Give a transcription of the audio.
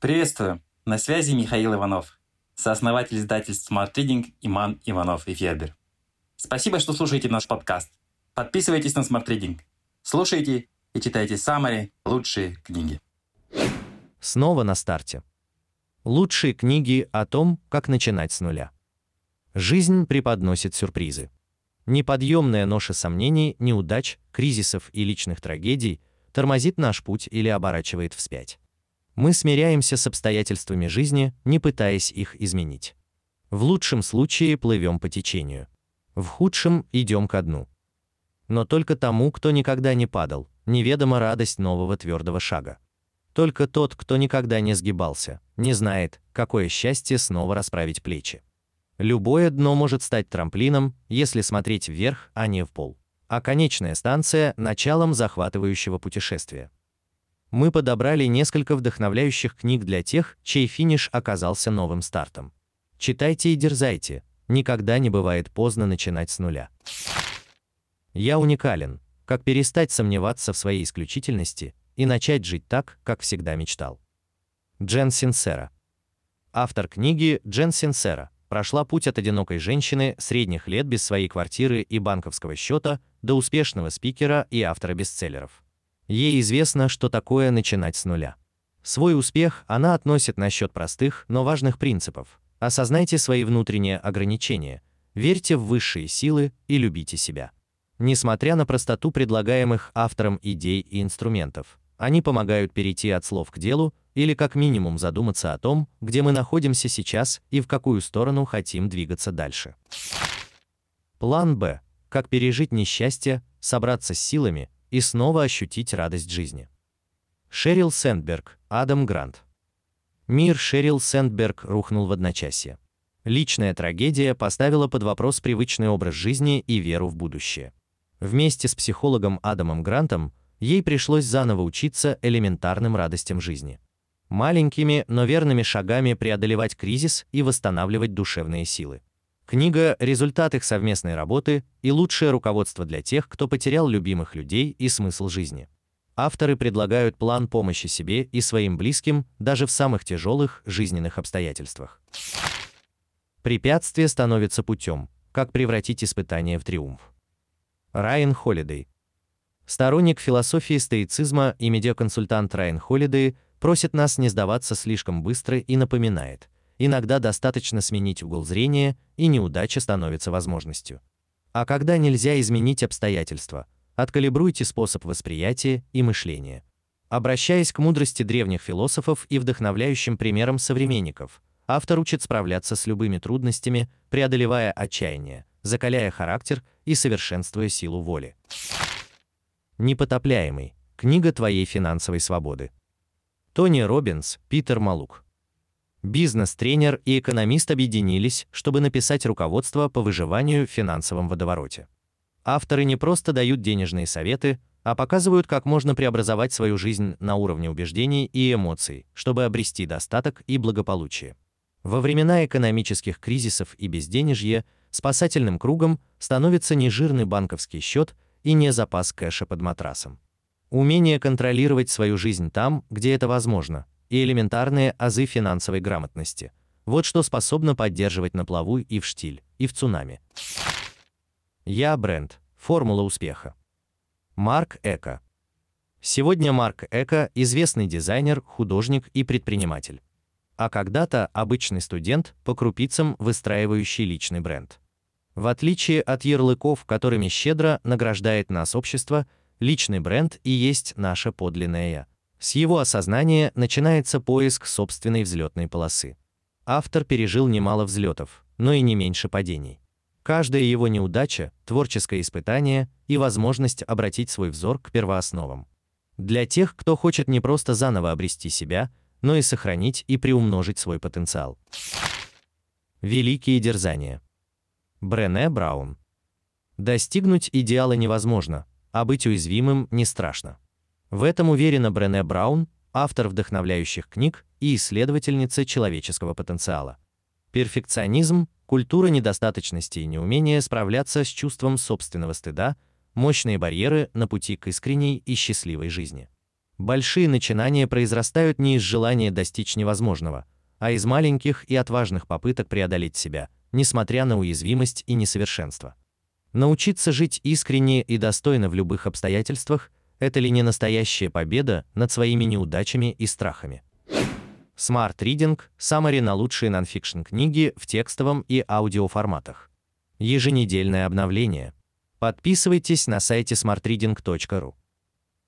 Приветствую! На связи Михаил Иванов, сооснователь издательств Smart Reading Иман Иванов и Федер. Спасибо, что слушаете наш подкаст. Подписывайтесь на Smart Reading. Слушайте и читайте самые лучшие книги. Снова на старте. Лучшие книги о том, как начинать с нуля. Жизнь преподносит сюрпризы. Неподъемная ноша сомнений, неудач, кризисов и личных трагедий тормозит наш путь или оборачивает вспять. Мы смиряемся с обстоятельствами жизни, не пытаясь их изменить. В лучшем случае плывем по течению. В худшем идем ко дну. Но только тому, кто никогда не падал, неведома радость нового твердого шага. Только тот, кто никогда не сгибался, не знает, какое счастье снова расправить плечи. Любое дно может стать трамплином, если смотреть вверх, а не в пол. А конечная станция – началом захватывающего путешествия. Мы подобрали несколько вдохновляющих книг для тех, чей финиш оказался новым стартом. Читайте и дерзайте, никогда не бывает поздно начинать с нуля. Я уникален, как перестать сомневаться в своей исключительности и начать жить так, как всегда мечтал. Джен Синсера. Автор книги Джен Синсера прошла путь от одинокой женщины средних лет без своей квартиры и банковского счета до успешного спикера и автора бестселлеров. Ей известно, что такое начинать с нуля. Свой успех она относит на счет простых, но важных принципов. Осознайте свои внутренние ограничения, верьте в высшие силы и любите себя. Несмотря на простоту предлагаемых автором идей и инструментов, они помогают перейти от слов к делу или как минимум задуматься о том, где мы находимся сейчас и в какую сторону хотим двигаться дальше. План Б. Как пережить несчастье, собраться с силами и снова ощутить радость жизни. Шерил Сэндберг, Адам Грант. Мир Шерил Сэндберг рухнул в одночасье. Личная трагедия поставила под вопрос привычный образ жизни и веру в будущее. Вместе с психологом Адамом Грантом ей пришлось заново учиться элементарным радостям жизни. Маленькими, но верными шагами преодолевать кризис и восстанавливать душевные силы. Книга – результат их совместной работы и лучшее руководство для тех, кто потерял любимых людей и смысл жизни. Авторы предлагают план помощи себе и своим близким даже в самых тяжелых жизненных обстоятельствах. Препятствие становится путем, как превратить испытание в триумф. Райан Холидей. Сторонник философии стоицизма и медиаконсультант Райан Холидей просит нас не сдаваться слишком быстро и напоминает – Иногда достаточно сменить угол зрения, и неудача становится возможностью. А когда нельзя изменить обстоятельства, откалибруйте способ восприятия и мышления. Обращаясь к мудрости древних философов и вдохновляющим примерам современников, автор учит справляться с любыми трудностями, преодолевая отчаяние, закаляя характер и совершенствуя силу воли. Непотопляемый. Книга твоей финансовой свободы. Тони Робинс, Питер Малук. Бизнес-тренер и экономист объединились, чтобы написать руководство по выживанию в финансовом водовороте. Авторы не просто дают денежные советы, а показывают, как можно преобразовать свою жизнь на уровне убеждений и эмоций, чтобы обрести достаток и благополучие. Во времена экономических кризисов и безденежья спасательным кругом становится не жирный банковский счет и не запас кэша под матрасом. Умение контролировать свою жизнь там, где это возможно, и элементарные азы финансовой грамотности. Вот что способно поддерживать на плаву и в штиль, и в цунами. Я бренд. Формула успеха. Марк Эко. Сегодня Марк Эко известный дизайнер, художник и предприниматель. А когда-то обычный студент, по крупицам выстраивающий личный бренд. В отличие от ярлыков, которыми щедро награждает нас общество, личный бренд и есть наше подлинное «я». С его осознания начинается поиск собственной взлетной полосы. Автор пережил немало взлетов, но и не меньше падений. Каждая его неудача – творческое испытание и возможность обратить свой взор к первоосновам. Для тех, кто хочет не просто заново обрести себя, но и сохранить и приумножить свой потенциал. Великие дерзания. Брене Браун. Достигнуть идеала невозможно, а быть уязвимым не страшно. В этом уверена Брене Браун, автор вдохновляющих книг и исследовательница человеческого потенциала. Перфекционизм, культура недостаточности и неумение справляться с чувством собственного стыда – мощные барьеры на пути к искренней и счастливой жизни. Большие начинания произрастают не из желания достичь невозможного, а из маленьких и отважных попыток преодолеть себя, несмотря на уязвимость и несовершенство. Научиться жить искренне и достойно в любых обстоятельствах – это ли не настоящая победа над своими неудачами и страхами? Smart Reading – Summary на лучшие нонфикшн книги в текстовом и аудиоформатах. Еженедельное обновление. Подписывайтесь на сайте smartreading.ru.